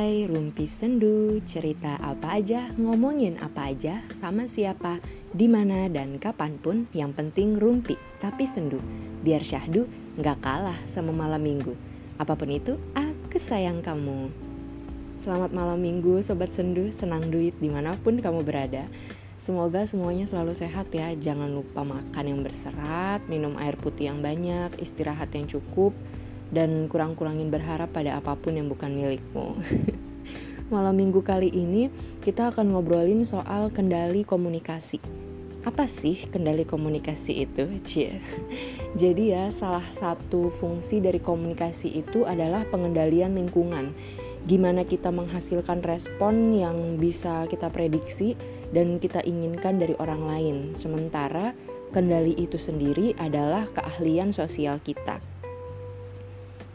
Hai Rumpi Sendu, cerita apa aja, ngomongin apa aja, sama siapa, di mana dan kapan pun, yang penting rumpi, tapi sendu. Biar syahdu nggak kalah sama malam minggu. Apa pun itu, aku sayang kamu. Selamat malam minggu Sobat Sendu, senang duit di mana pun kamu berada. Semoga semuanya selalu sehat ya, jangan lupa makan yang berserat, minum air putih yang banyak, istirahat yang cukup, dan kurang-kurangin berharap pada apa pun yang bukan milikmu. Malam minggu kali ini kita akan ngobrolin soal kendali komunikasi. Apa sih kendali komunikasi itu? Cie. Jadi ya salah satu fungsi dari komunikasi itu adalah pengendalian lingkungan. Gimana kita menghasilkan respon yang bisa kita prediksi dan kita inginkan dari orang lain. Sementara kendali itu sendiri adalah keahlian sosial kita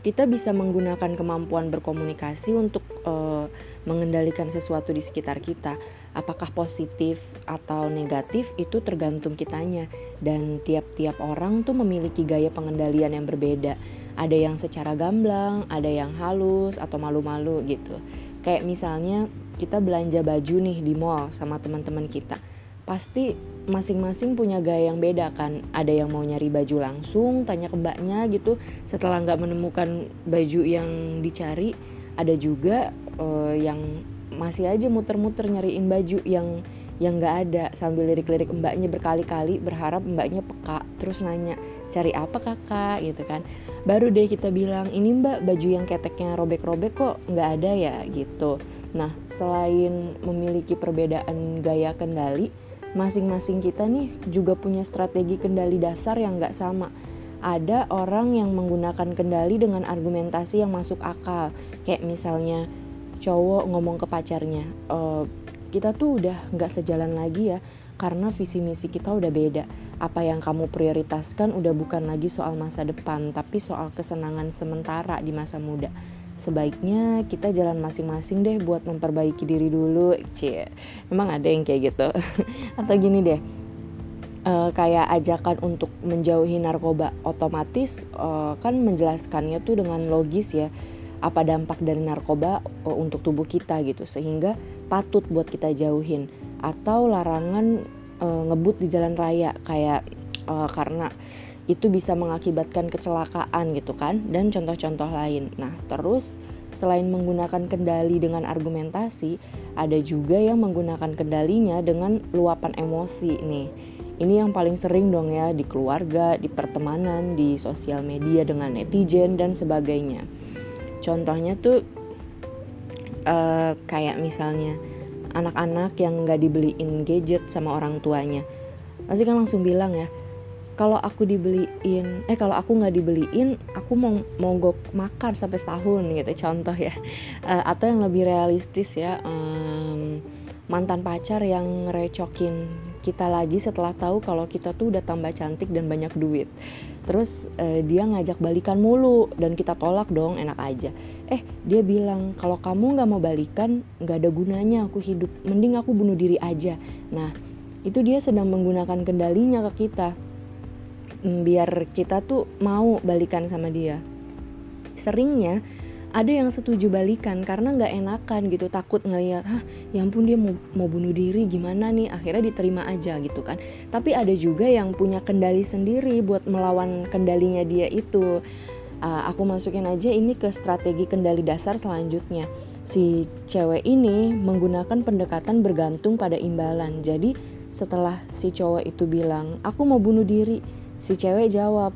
kita bisa menggunakan kemampuan berkomunikasi untuk uh, mengendalikan sesuatu di sekitar kita. Apakah positif atau negatif itu tergantung kitanya dan tiap-tiap orang tuh memiliki gaya pengendalian yang berbeda. Ada yang secara gamblang, ada yang halus atau malu-malu gitu. Kayak misalnya kita belanja baju nih di mall sama teman-teman kita. Pasti masing-masing punya gaya yang beda kan. Ada yang mau nyari baju langsung tanya ke mbaknya gitu. Setelah nggak menemukan baju yang dicari ada juga uh, yang masih aja muter-muter nyariin baju yang yang nggak ada. Sambil lirik-lirik mbaknya berkali-kali berharap mbaknya peka terus nanya cari apa kakak? gitu kan. Baru deh kita bilang ini mbak baju yang keteknya robek-robek kok nggak ada ya? gitu. Nah selain memiliki perbedaan gaya kendali masing-masing kita nih juga punya strategi kendali dasar yang nggak sama. Ada orang yang menggunakan kendali dengan argumentasi yang masuk akal, kayak misalnya cowok ngomong ke pacarnya, e, kita tuh udah nggak sejalan lagi ya, karena visi misi kita udah beda. Apa yang kamu prioritaskan udah bukan lagi soal masa depan, tapi soal kesenangan sementara di masa muda sebaiknya kita jalan masing-masing deh buat memperbaiki diri dulu cie. Emang ada yang kayak gitu? Atau gini deh uh, kayak ajakan untuk menjauhi narkoba otomatis uh, kan menjelaskannya tuh dengan logis ya apa dampak dari narkoba uh, untuk tubuh kita gitu. Sehingga patut buat kita jauhin. Atau larangan uh, ngebut di jalan raya kayak uh, karena itu bisa mengakibatkan kecelakaan gitu kan dan contoh-contoh lain. Nah, terus selain menggunakan kendali dengan argumentasi, ada juga yang menggunakan kendalinya dengan luapan emosi nih. Ini yang paling sering dong ya di keluarga, di pertemanan, di sosial media dengan netizen dan sebagainya. Contohnya tuh uh, kayak misalnya anak-anak yang nggak dibeliin gadget sama orang tuanya, pasti kan langsung bilang ya, kalau aku dibeliin eh kalau aku nggak dibeliin aku mau mogok makan sampai setahun gitu contoh ya. Uh, atau yang lebih realistis ya um, mantan pacar yang recokin kita lagi setelah tahu kalau kita tuh udah tambah cantik dan banyak duit. Terus uh, dia ngajak balikan mulu dan kita tolak dong enak aja. Eh dia bilang kalau kamu nggak mau balikan nggak ada gunanya aku hidup. Mending aku bunuh diri aja. Nah itu dia sedang menggunakan kendalinya ke kita biar kita tuh mau balikan sama dia. Seringnya ada yang setuju balikan karena nggak enakan gitu takut ngelihat ah ya ampun dia mau, mau bunuh diri gimana nih? Akhirnya diterima aja gitu kan. Tapi ada juga yang punya kendali sendiri buat melawan kendalinya dia itu. Uh, aku masukin aja ini ke strategi kendali dasar selanjutnya. Si cewek ini menggunakan pendekatan bergantung pada imbalan. Jadi setelah si cowok itu bilang aku mau bunuh diri Si cewek jawab,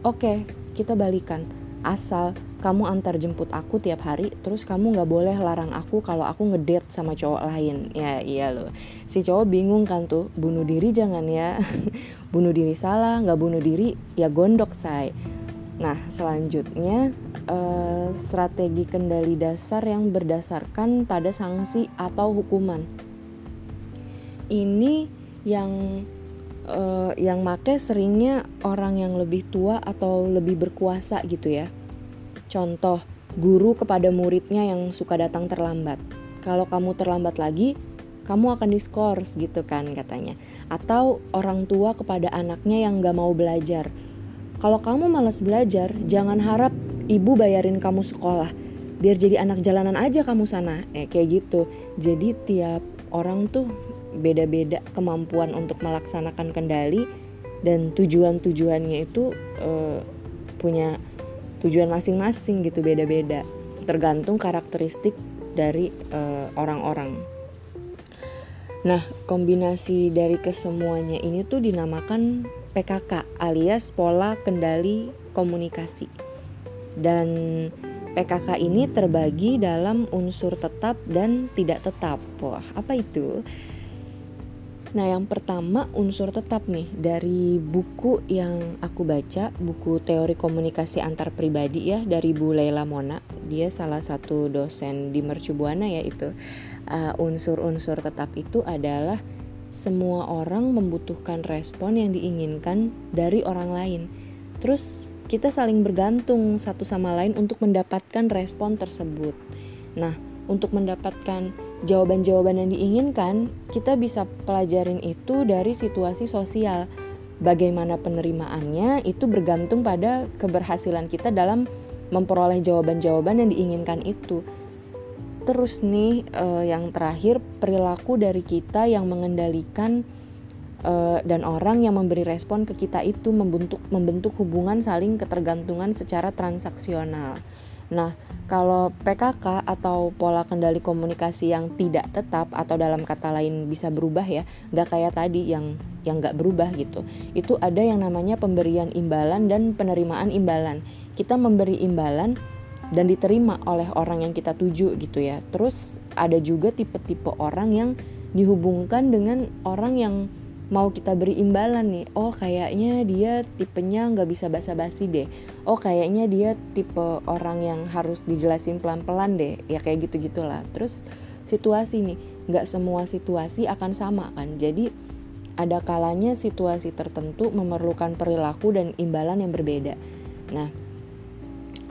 oke okay, kita balikan. Asal kamu antar jemput aku tiap hari, terus kamu gak boleh larang aku kalau aku ngedate sama cowok lain. Ya iya loh. Si cowok bingung kan tuh, bunuh diri jangan ya. bunuh diri salah, gak bunuh diri ya gondok say. Nah selanjutnya uh, strategi kendali dasar yang berdasarkan pada sanksi atau hukuman. Ini yang uh, yang make seringnya orang yang lebih tua atau lebih berkuasa gitu ya. Contoh, guru kepada muridnya yang suka datang terlambat. Kalau kamu terlambat lagi, kamu akan diskors gitu kan katanya. Atau orang tua kepada anaknya yang gak mau belajar. Kalau kamu malas belajar, jangan harap ibu bayarin kamu sekolah. biar jadi anak jalanan aja kamu sana eh kayak gitu jadi tiap orang tuh beda-beda kemampuan untuk melaksanakan kendali dan tujuan-tujuannya itu uh, punya tujuan masing-masing gitu beda-beda tergantung karakteristik dari uh, orang-orang. Nah, kombinasi dari kesemuanya ini tuh dinamakan PKK alias pola kendali komunikasi. Dan PKK ini terbagi dalam unsur tetap dan tidak tetap. Wah, apa itu? Nah, yang pertama unsur tetap nih dari buku yang aku baca, buku teori komunikasi antar pribadi ya dari Bu Laila Mona. Dia salah satu dosen di Mercubuana ya itu. Uh, unsur-unsur tetap itu adalah semua orang membutuhkan respon yang diinginkan dari orang lain. Terus kita saling bergantung satu sama lain untuk mendapatkan respon tersebut. Nah, untuk mendapatkan jawaban-jawaban yang diinginkan, kita bisa pelajarin itu dari situasi sosial. Bagaimana penerimaannya itu bergantung pada keberhasilan kita dalam memperoleh jawaban-jawaban yang diinginkan itu. Terus nih eh, yang terakhir perilaku dari kita yang mengendalikan uh, dan orang yang memberi respon ke kita itu membentuk membentuk hubungan saling ketergantungan secara transaksional. Nah, kalau PKK atau pola kendali komunikasi yang tidak tetap atau dalam kata lain bisa berubah ya, nggak kayak tadi yang yang nggak berubah gitu. Itu ada yang namanya pemberian imbalan dan penerimaan imbalan. Kita memberi imbalan dan diterima oleh orang yang kita tuju gitu ya. Terus ada juga tipe-tipe orang yang dihubungkan dengan orang yang mau kita beri imbalan nih oh kayaknya dia tipenya nggak bisa basa-basi deh. Oh kayaknya dia tipe orang yang harus dijelasin pelan-pelan deh ya kayak gitu gitulah terus situasi nih nggak semua situasi akan sama kan? Jadi ada kalanya situasi tertentu memerlukan perilaku dan imbalan yang berbeda. Nah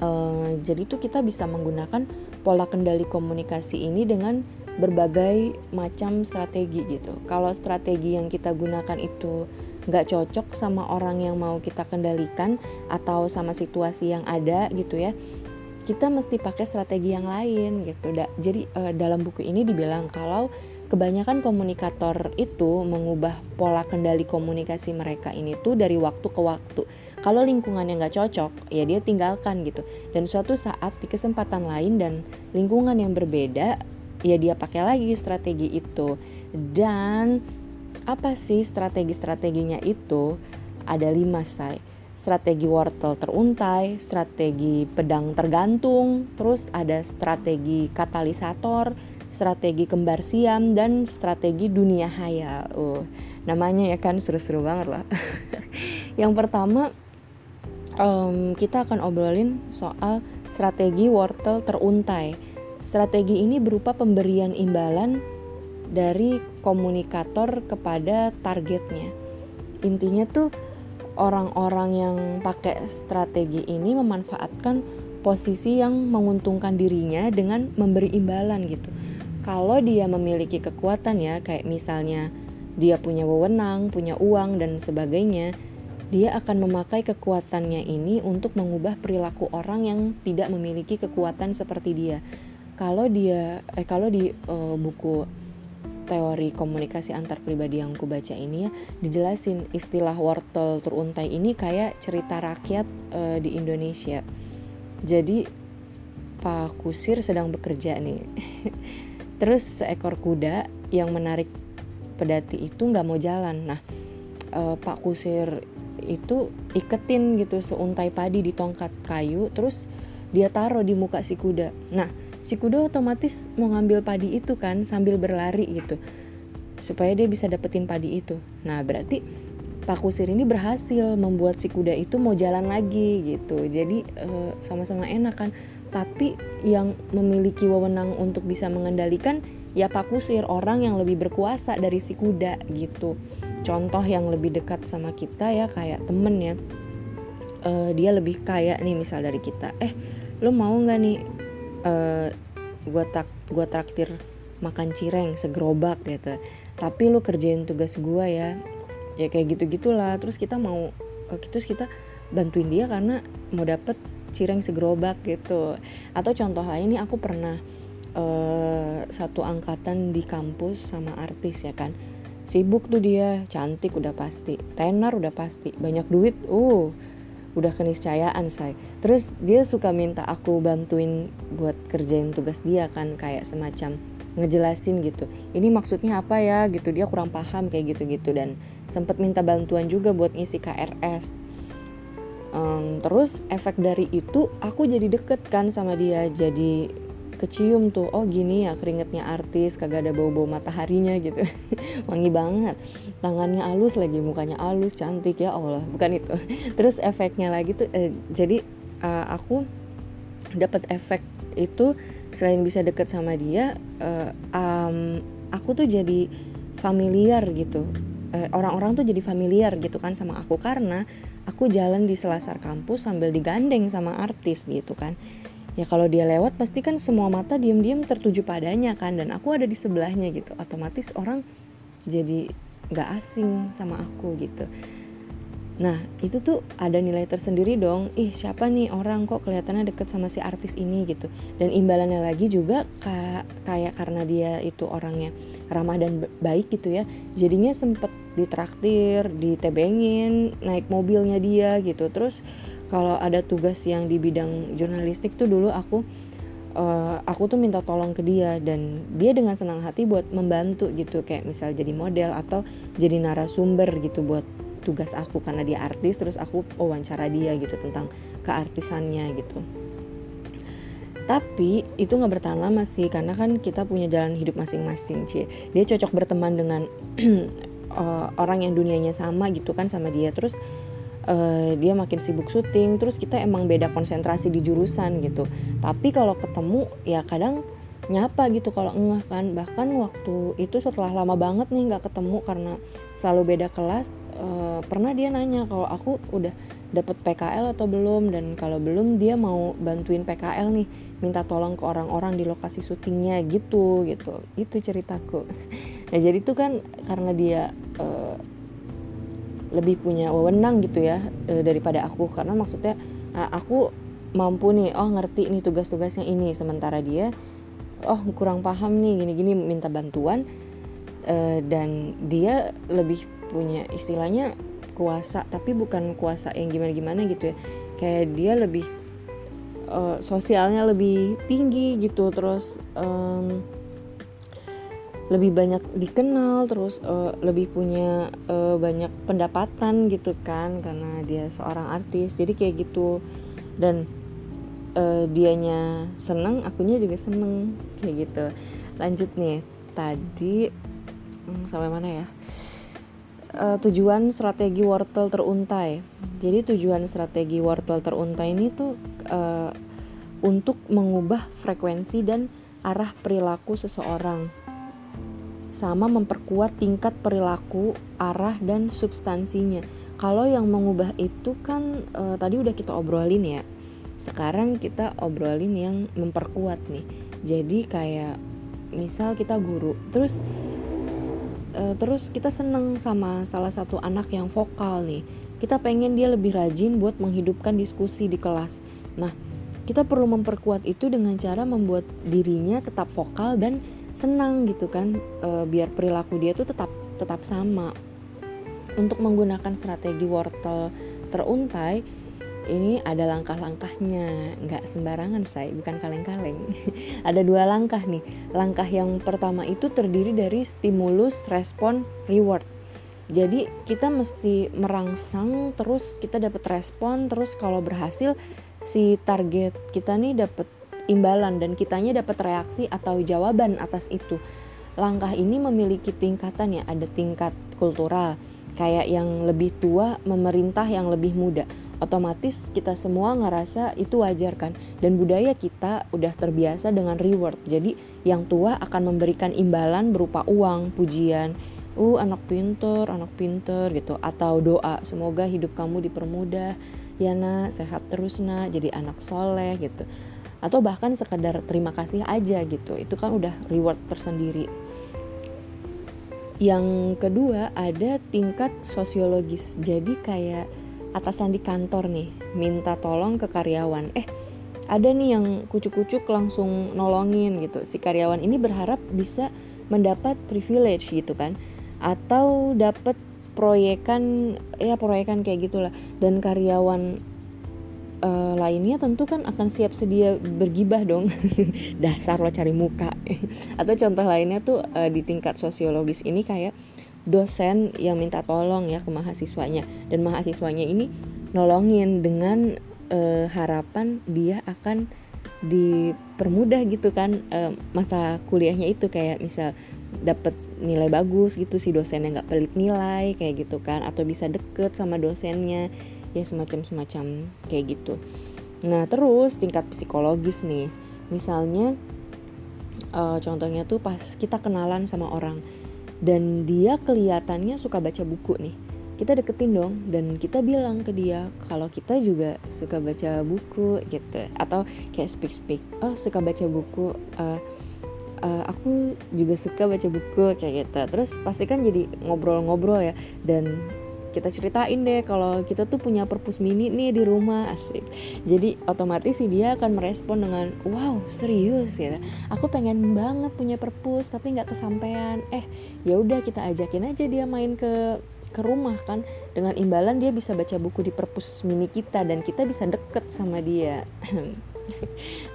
eh, jadi tuh kita bisa menggunakan pola kendali komunikasi ini dengan berbagai macam strategi gitu. Kalau strategi yang kita gunakan itu nggak cocok sama orang yang mau kita kendalikan atau sama situasi yang ada gitu ya, kita mesti pakai strategi yang lain gitu. Jadi uh, dalam buku ini dibilang kalau kebanyakan komunikator itu mengubah pola kendali komunikasi mereka ini tuh dari waktu ke waktu. Kalau lingkungan yang nggak cocok, ya dia tinggalkan gitu. Dan suatu saat di kesempatan lain dan lingkungan yang berbeda, ya dia pakai lagi strategi itu. Dan apa sih strategi-strateginya itu? Ada lima say strategi wortel teruntai strategi pedang tergantung terus ada strategi katalisator strategi kembar siam dan strategi dunia hayal uh namanya ya kan seru-seru banget lah. Yang pertama um, kita akan obrolin soal strategi wortel teruntai Strategi ini berupa pemberian imbalan dari komunikator kepada targetnya. Intinya tuh orang-orang yang pakai strategi ini memanfaatkan posisi yang menguntungkan dirinya dengan memberi imbalan gitu. Kalau dia memiliki kekuatan ya, kayak misalnya dia punya wewenang, punya uang dan sebagainya, dia akan memakai kekuatannya ini untuk mengubah perilaku orang yang tidak memiliki kekuatan seperti dia kalau dia eh kalau di uh, buku teori komunikasi antar pribadi yang ku baca ini ya dijelasin istilah wortel teruntai ini kayak cerita rakyat uh, di Indonesia. Jadi Pak Kusir sedang bekerja nih. Terus seekor kuda yang menarik pedati itu nggak mau jalan. Nah, uh, Pak Kusir itu iketin gitu seuntai padi di tongkat kayu, terus dia taruh di muka si kuda. Nah, si kuda otomatis mau ngambil padi itu kan sambil berlari gitu supaya dia bisa dapetin padi itu. Nah berarti Pak Kusir ini berhasil membuat si kuda itu mau jalan lagi gitu. Jadi eh, sama-sama enak kan. Tapi yang memiliki wewenang untuk bisa mengendalikan ya Pak Kusir orang yang lebih berkuasa dari si kuda gitu. Contoh yang lebih dekat sama kita ya kayak temen ya. Uh, dia lebih kaya nih misal dari kita. Eh lo mau nggak nih uh, gue tak gue traktir makan cireng segerobak gitu. Tapi lu kerjain tugas gue ya. Ya kayak gitu gitulah terus kita mau uh, terus kita bantuin dia karena mau dapet cireng segerobak gitu. Atau contoh lain ini aku pernah uh, satu angkatan di kampus sama artis ya kan. Sibuk tuh dia cantik udah pasti tenar udah pasti banyak duit uh udah keniscayaan say. Terus dia suka minta aku bantuin buat kerjain tugas dia kan kayak semacam ngejelasin gitu. Ini maksudnya apa ya gitu. Dia kurang paham kayak gitu-gitu. Dan sempet minta bantuan juga buat ngisi KRS um, terus efek dari itu aku jadi deket kan sama dia. Jadi kecium tuh oh gini ya keringetnya artis kagak ada bau-bau mataharinya gitu. Wangi banget. Tangannya halus lagi mukanya halus cantik ya Allah bukan itu. Terus efeknya lagi tuh eh, jadi uh, aku dapat efek itu selain bisa deket sama dia uh, um, aku tuh jadi familiar gitu. Orang orang-orang tuh jadi familiar gitu kan sama aku karena aku jalan di selasar kampus sambil digandeng sama artis gitu kan ya kalau dia lewat pasti kan semua mata diam-diam tertuju padanya kan dan aku ada di sebelahnya gitu. Otomatis orang jadi nggak asing sama aku gitu. Nah itu tuh ada nilai tersendiri dong. Ih siapa nih orang kok kelihatannya deket sama si artis ini gitu. Dan imbalannya lagi juga kayak karena dia itu orangnya ramah dan baik gitu ya jadinya sempet ditraktir ditebengin naik mobilnya dia gitu. Terus kalau ada tugas yang di bidang jurnalistik tuh dulu aku uh, aku tuh minta tolong ke dia dan dia dengan senang hati buat membantu gitu. Kayak misal jadi model atau jadi narasumber gitu buat tugas aku. Karena dia artis terus aku wawancara dia gitu tentang keartisannya gitu. Tapi itu nggak bertahan lama sih karena kan kita punya jalan hidup masing-masing cie dia cocok berteman dengan uh, orang yang dunianya sama gitu kan sama dia. Terus uh, dia makin sibuk syuting terus kita emang beda konsentrasi di jurusan gitu. Tapi kalau ketemu ya kadang nyapa gitu kalau enggak kan. Bahkan waktu itu setelah lama banget nih nggak ketemu karena selalu beda kelas uh, pernah dia nanya kalau aku udah dapet PKL atau belum. Dan kalau belum dia mau bantuin PKL nih minta tolong ke orang-orang di lokasi syutingnya gitu gitu. Itu ceritaku. Nah jadi itu kan karena dia uh, lebih punya wewenang gitu ya e, daripada aku. Karena maksudnya aku mampu nih oh ngerti nih tugas-tugasnya ini. Sementara dia oh kurang paham nih gini-gini minta bantuan. E, dan dia lebih punya istilahnya kuasa tapi bukan kuasa yang gimana-gimana gitu ya. Kayak dia lebih uh, sosialnya lebih tinggi gitu. Terus um, lebih banyak dikenal terus uh, lebih punya uh, banyak pendapatan gitu kan karena dia seorang artis jadi kayak gitu. Dan uh, dianya seneng akunya juga seneng kayak gitu. Lanjut nih tadi hmm, sampai mana ya? Uh, tujuan strategi wortel teruntai. Jadi tujuan strategi wortel teruntai ini tuh uh, untuk mengubah frekuensi dan arah perilaku seseorang sama memperkuat tingkat perilaku, arah dan substansinya. Kalau yang mengubah itu kan e, tadi udah kita obrolin ya. Sekarang kita obrolin yang memperkuat nih. Jadi kayak misal kita guru, terus e, terus kita seneng sama salah satu anak yang vokal nih. Kita pengen dia lebih rajin buat menghidupkan diskusi di kelas. Nah, kita perlu memperkuat itu dengan cara membuat dirinya tetap vokal dan senang gitu kan e, biar perilaku dia tuh tetap tetap sama. Untuk menggunakan strategi wortel teruntai ini ada langkah-langkahnya. Nggak sembarangan saya bukan kaleng-kaleng. Ada dua langkah nih. Langkah yang pertama itu terdiri dari stimulus respon reward. Jadi kita mesti merangsang terus kita dapat respon terus kalau berhasil si target kita nih dapat imbalan dan kitanya dapat reaksi atau jawaban atas itu. Langkah ini memiliki tingkatan ya, ada tingkat kultural, kayak yang lebih tua memerintah yang lebih muda. Otomatis kita semua ngerasa itu wajar kan dan budaya kita udah terbiasa dengan reward. Jadi yang tua akan memberikan imbalan berupa uang, pujian, uh anak pinter, anak pinter gitu atau doa semoga hidup kamu dipermudah ya nak sehat terus nak jadi anak soleh gitu atau bahkan sekedar terima kasih aja gitu. Itu kan udah reward tersendiri. Yang kedua ada tingkat sosiologis. Jadi kayak atasan di kantor nih minta tolong ke karyawan. Eh ada nih yang kucuk-kucuk langsung nolongin gitu. Si karyawan ini berharap bisa mendapat privilege gitu kan. Atau dapat proyekan ya proyekan kayak gitulah. Dan karyawan uh, lainnya tentu kan akan siap sedia bergibah dong. Dasar lo cari muka. Atau contoh lainnya tuh uh, di tingkat sosiologis ini kayak dosen yang minta tolong ya ke mahasiswanya. Dan mahasiswanya ini nolongin dengan uh, harapan dia akan dipermudah gitu kan uh, masa kuliahnya itu. Kayak misal dapat nilai bagus gitu si dosennya nggak pelit nilai kayak gitu kan. Atau bisa deket sama dosennya ya semacam semacam kayak gitu. Nah terus tingkat psikologis nih. Misalnya uh, contohnya tuh pas kita kenalan sama orang dan dia kelihatannya suka baca buku nih kita deketin dong dan kita bilang ke dia kalau kita juga suka baca buku gitu. Atau kayak speak speak oh suka baca buku uh, uh, aku juga suka baca buku kayak gitu. Terus pasti kan jadi ngobrol-ngobrol ya. Dan kita ceritain deh kalau kita tuh punya perpus mini nih di rumah asik. Jadi otomatis sih dia akan merespon dengan wow serius ya? Aku pengen banget punya perpus tapi nggak kesampaian. Eh ya udah kita ajakin aja dia main ke ke rumah kan. Dengan imbalan dia bisa baca buku di perpus mini kita dan kita bisa deket sama dia.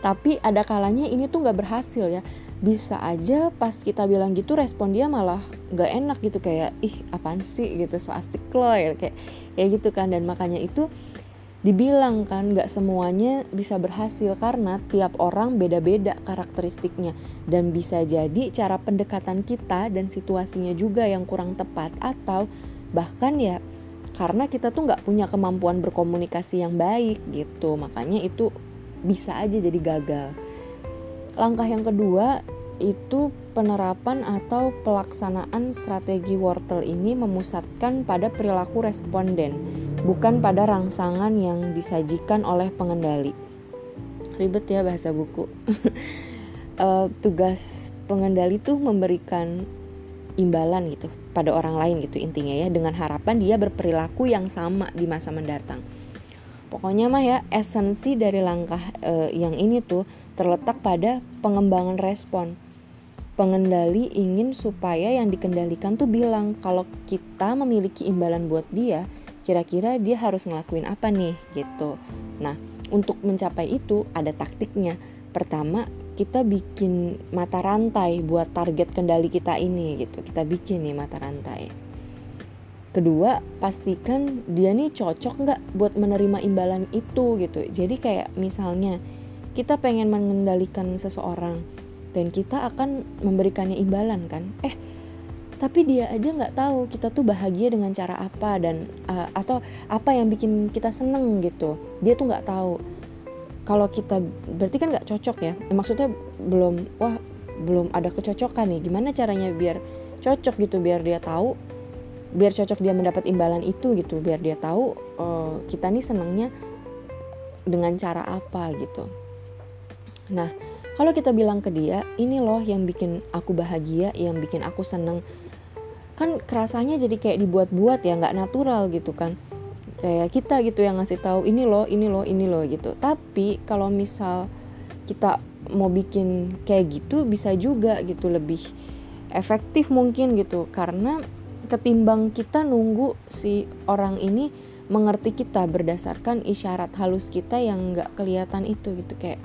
Tapi ada kalanya ini tuh nggak berhasil ya bisa aja pas kita bilang gitu respon dia malah nggak enak gitu kayak ih apaan sih? gitu so asik lo ya kayak kayak gitu kan. Dan makanya itu dibilang kan nggak semuanya bisa berhasil karena tiap orang beda-beda karakteristiknya. Dan bisa jadi cara pendekatan kita dan situasinya juga yang kurang tepat atau bahkan ya karena kita tuh nggak punya kemampuan berkomunikasi yang baik gitu. Makanya itu bisa aja jadi gagal Langkah yang kedua itu penerapan atau pelaksanaan strategi wortel ini memusatkan pada perilaku responden, bukan pada rangsangan yang disajikan oleh pengendali. Ribet ya bahasa buku. uh, tugas pengendali tuh memberikan imbalan gitu pada orang lain gitu intinya ya dengan harapan dia berperilaku yang sama di masa mendatang. Pokoknya mah ya esensi dari langkah uh, yang ini tuh terletak pada pengembangan respon. Pengendali ingin supaya yang dikendalikan tuh bilang kalau kita memiliki imbalan buat dia, kira-kira dia harus ngelakuin apa nih gitu. Nah, untuk mencapai itu ada taktiknya. Pertama, kita bikin mata rantai buat target kendali kita ini gitu. Kita bikin nih mata rantai. Kedua, pastikan dia nih cocok nggak buat menerima imbalan itu gitu. Jadi kayak misalnya kita pengen mengendalikan seseorang dan kita akan memberikannya imbalan kan. Eh tapi dia aja nggak tahu kita tuh bahagia dengan cara apa dan uh, atau apa yang bikin kita seneng gitu. Dia tuh nggak tahu. Kalau kita berarti kan nggak cocok ya? Maksudnya belum wah belum ada kecocokan nih. Gimana caranya biar cocok gitu biar dia tahu biar cocok dia mendapat imbalan itu gitu biar dia tahu uh, kita nih senengnya dengan cara apa gitu Nah, kalau kita bilang ke dia, ini loh yang bikin aku bahagia, yang bikin aku seneng, kan kerasanya jadi kayak dibuat-buat ya, nggak natural gitu kan. Kayak kita gitu yang ngasih tahu ini loh, ini loh, ini loh gitu. Tapi kalau misal kita mau bikin kayak gitu bisa juga gitu lebih efektif mungkin gitu karena ketimbang kita nunggu si orang ini mengerti kita berdasarkan isyarat halus kita yang nggak kelihatan itu gitu. Kayak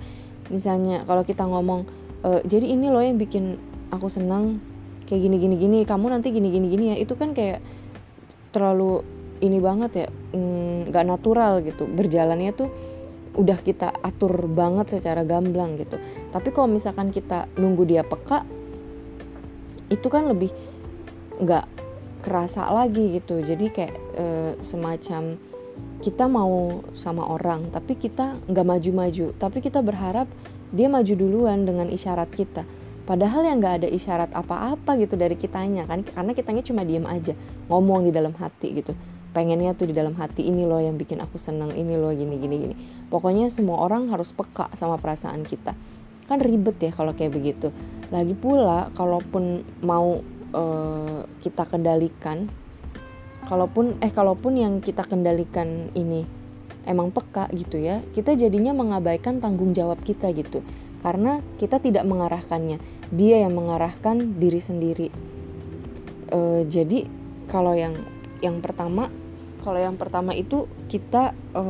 misalnya kalau kita ngomong e, jadi ini loh yang bikin aku senang kayak gini gini gini kamu nanti gini gini gini ya. Itu kan kayak terlalu ini banget ya mm, nggak mm, natural gitu. Berjalannya tuh udah kita atur banget secara gamblang gitu. Tapi kalau misalkan kita nunggu dia peka itu kan lebih nggak kerasa lagi gitu. Jadi kayak e, semacam kita mau sama orang tapi kita nggak maju-maju. Tapi kita berharap dia maju duluan dengan isyarat kita. Padahal yang nggak ada isyarat apa-apa gitu dari kitanya kan. Karena kitanya cuma diem aja ngomong di dalam hati gitu. Pengennya tuh di dalam hati ini loh yang bikin aku seneng ini loh gini gini gini. Pokoknya semua orang harus peka sama perasaan kita. Kan ribet ya kalau kayak begitu. Lagi pula kalaupun mau uh, kita kendalikan. Kalaupun eh kalaupun yang kita kendalikan ini emang peka gitu ya kita jadinya mengabaikan tanggung jawab kita gitu. Karena kita tidak mengarahkannya. Dia yang mengarahkan diri sendiri. E, jadi kalau yang yang pertama kalau yang pertama itu kita e,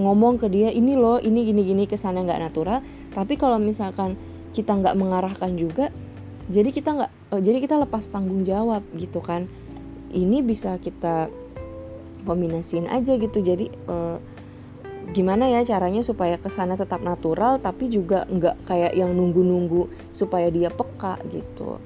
ngomong ke dia ini loh ini gini gini ke sana nggak natural. Tapi kalau misalkan kita nggak mengarahkan juga jadi kita nggak e, jadi kita lepas tanggung jawab gitu kan. Ini bisa kita kombinasiin aja gitu. Jadi uh, gimana ya caranya supaya ke sana tetap natural tapi juga nggak kayak yang nunggu-nunggu supaya dia peka gitu.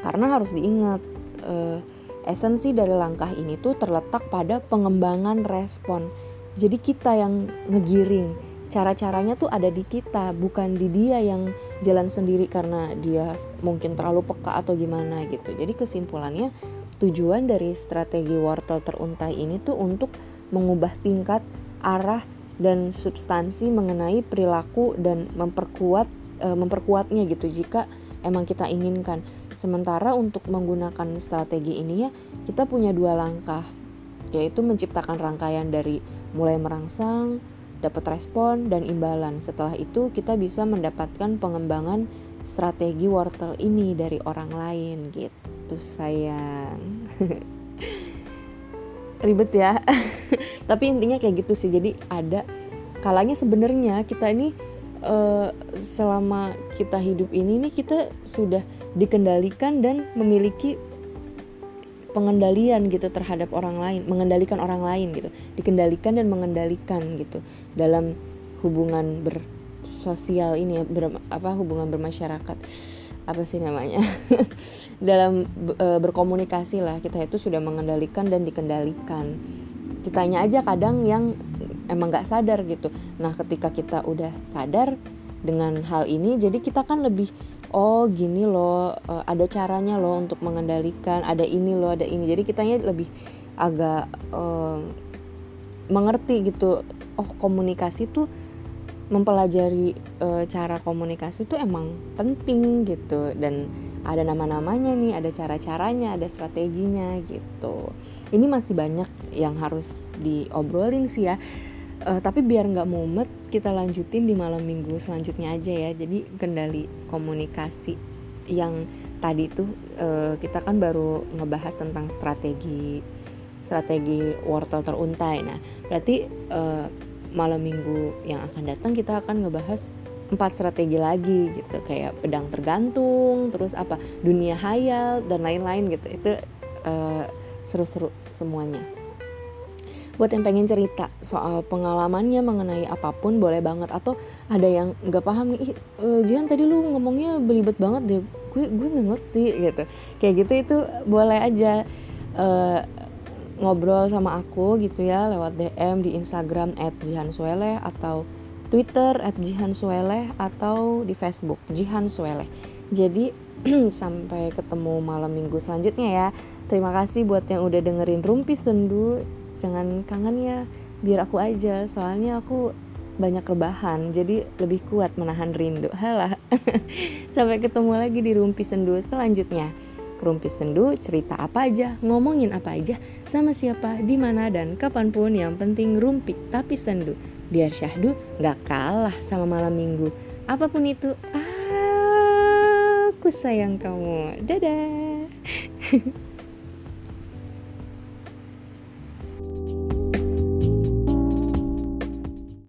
Karena harus diingat uh, esensi dari langkah ini tuh terletak pada pengembangan respon. Jadi kita yang ngegiring cara-caranya tuh ada di kita bukan di dia yang jalan sendiri karena dia mungkin terlalu peka atau gimana gitu jadi kesimpulannya Tujuan dari strategi wortel teruntai ini tuh untuk mengubah tingkat, arah, dan substansi mengenai perilaku dan memperkuat e, memperkuatnya gitu jika emang kita inginkan. Sementara untuk menggunakan strategi ini ya kita punya dua langkah yaitu menciptakan rangkaian dari mulai merangsang, dapat respon dan imbalan. Setelah itu kita bisa mendapatkan pengembangan strategi wortel ini dari orang lain gitu sayang. Ribet ya. Tapi intinya kayak gitu sih. Jadi ada kalanya sebenarnya kita ini uh, selama kita hidup ini nih kita sudah dikendalikan dan memiliki pengendalian gitu terhadap orang lain, mengendalikan orang lain gitu, dikendalikan dan mengendalikan gitu dalam hubungan bersosial ini ya, ber, apa hubungan bermasyarakat. Apa sih namanya? Dalam e, berkomunikasi lah. Kita itu sudah mengendalikan dan dikendalikan. Kitanya aja kadang yang emang nggak sadar gitu. Nah ketika kita udah sadar dengan hal ini jadi kita kan lebih oh gini loh e, ada caranya loh untuk mengendalikan ada ini loh ada ini jadi kitanya lebih agak e, mengerti gitu oh komunikasi tuh mempelajari e, cara komunikasi itu emang penting gitu dan ada nama-namanya nih, ada cara-caranya, ada strateginya gitu. Ini masih banyak yang harus diobrolin sih ya. E, tapi biar nggak mumet, kita lanjutin di malam minggu selanjutnya aja ya. Jadi kendali komunikasi yang tadi tuh e, kita kan baru ngebahas tentang strategi strategi wortel teruntai. Nah, berarti e, malam minggu yang akan datang kita akan ngebahas empat strategi lagi gitu kayak pedang tergantung terus apa dunia hayal dan lain-lain gitu itu uh, seru-seru semuanya buat yang pengen cerita soal pengalamannya mengenai apa pun boleh banget atau ada yang nggak paham nih uh, Jihan tadi lu ngomongnya belibet banget deh gue gue nggak ngerti gitu kayak gitu itu boleh aja uh, ngobrol sama aku gitu ya lewat DM di Instagram @jihansueleh atau Twitter @jihansueleh atau di Facebook Jihan Sueleh. Jadi sampai ketemu malam minggu selanjutnya ya. Terima kasih buat yang udah dengerin Rumpi Sendu. Jangan kangen ya, biar aku aja. Soalnya aku banyak rebahan, jadi lebih kuat menahan rindu. Halah. sampai ketemu lagi di Rumpi Sendu selanjutnya. Rumpis Sendu cerita apa aja, ngomongin apa aja, sama siapa, di mana dan kapan pun yang penting rumpi tapi sendu. Biar syahdu gak kalah sama malam minggu. Apa pun itu, aku sayang kamu. Dadah.